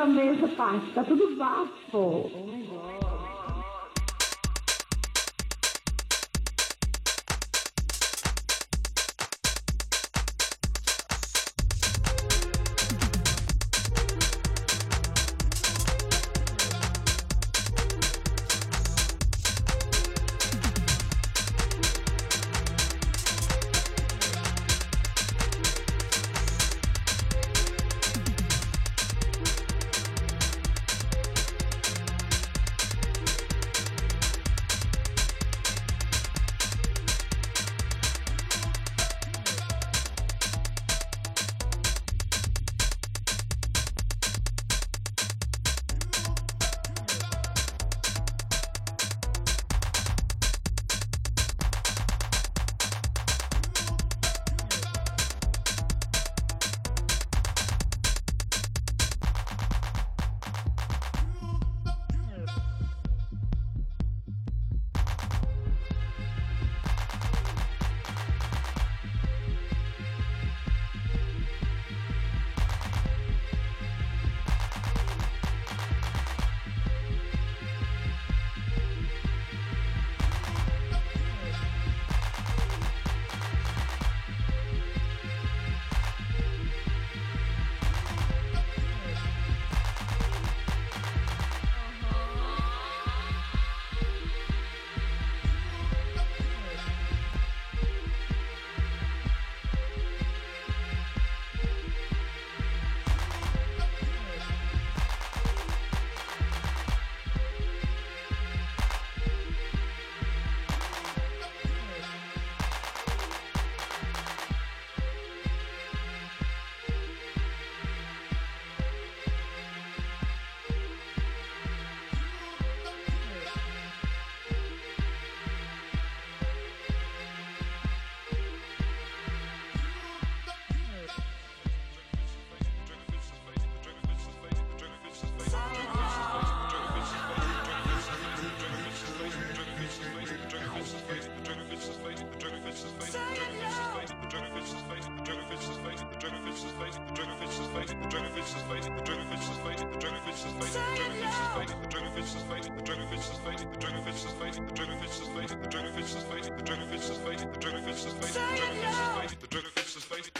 Nossa, mesa, parte, tá tudo the dragonfish is fighting, the dragonfish is fighting, the dragonfish is fighting, the dragonfish is fighting, the dragonfish is fighting, the dragonfish is fighting.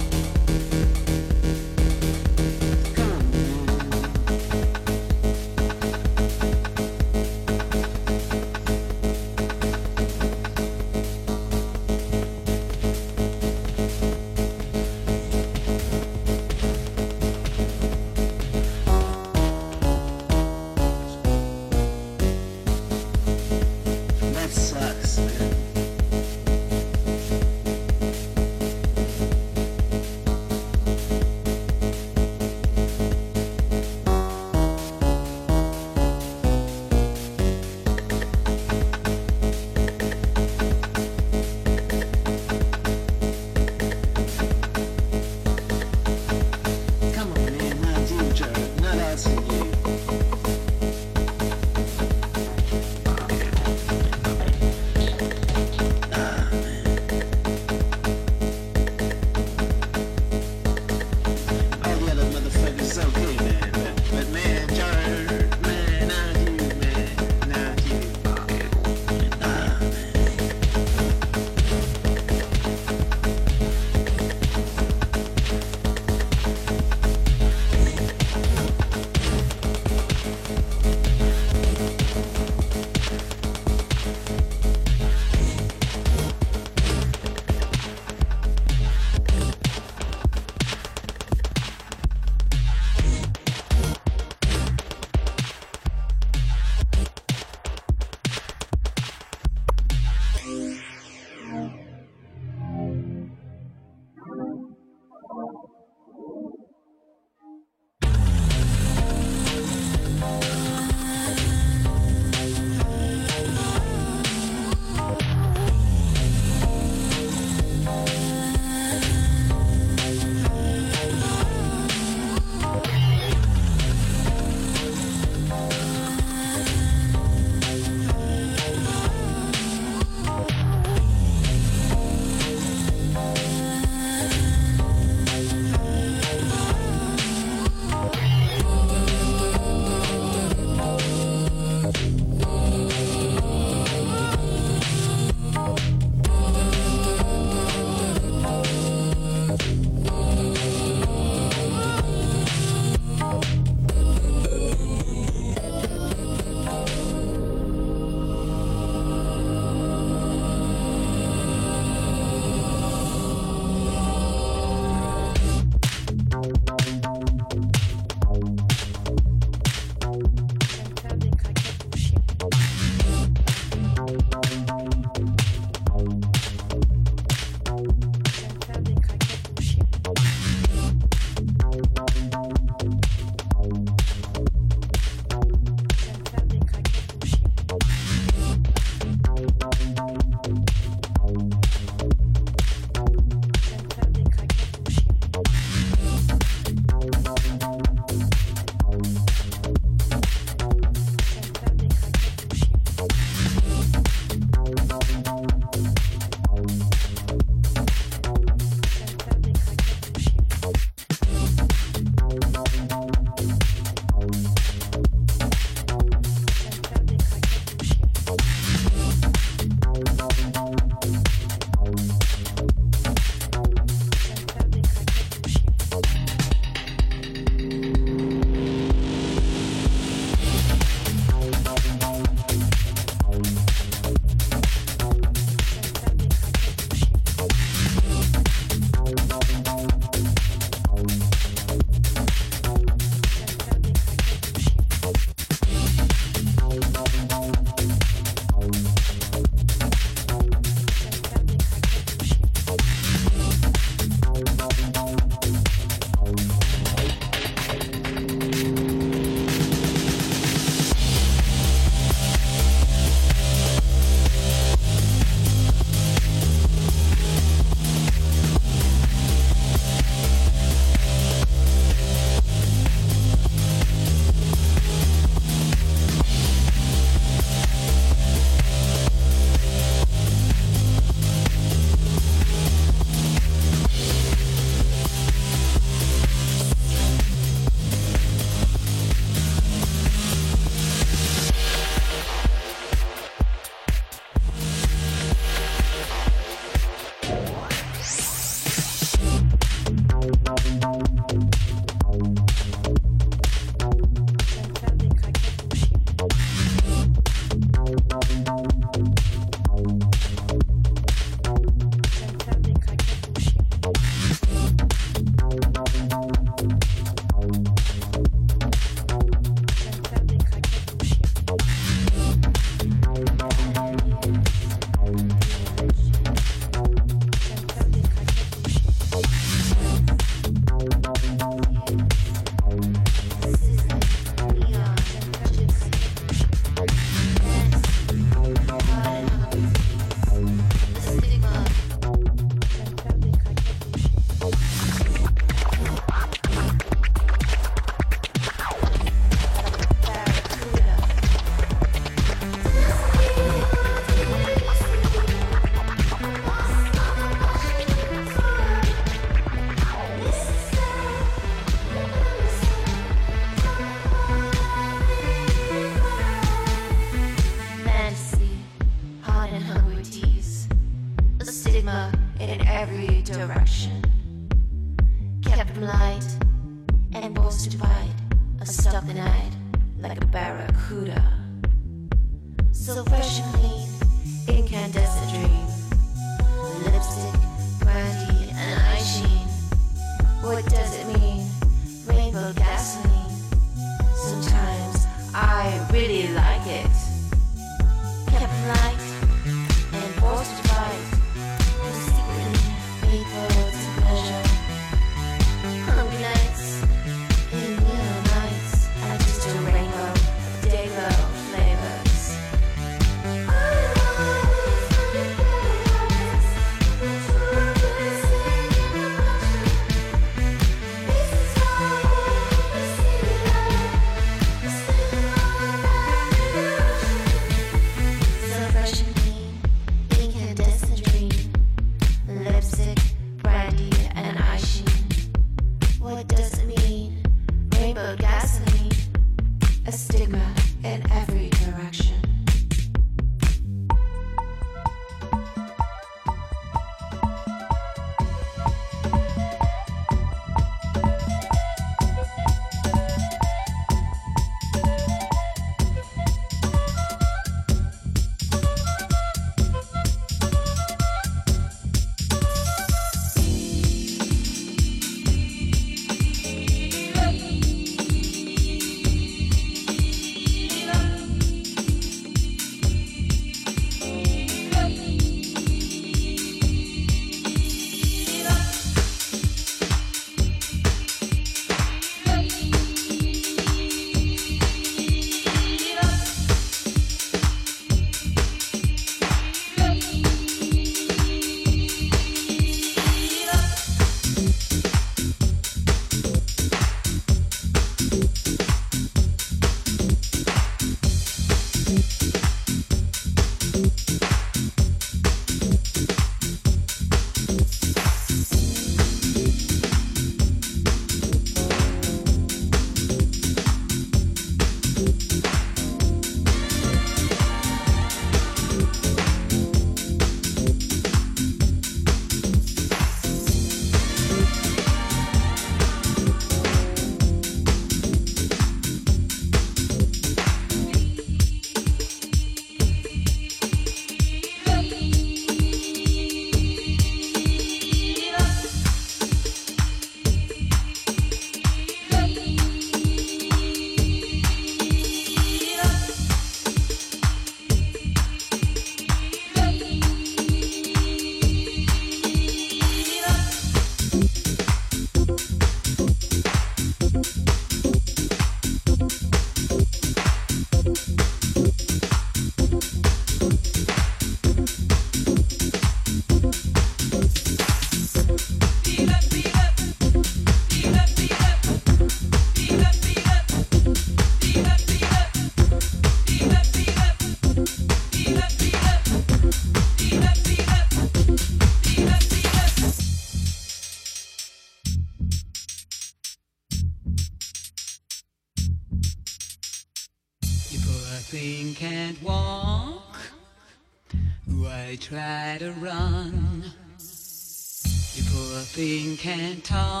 Can't talk.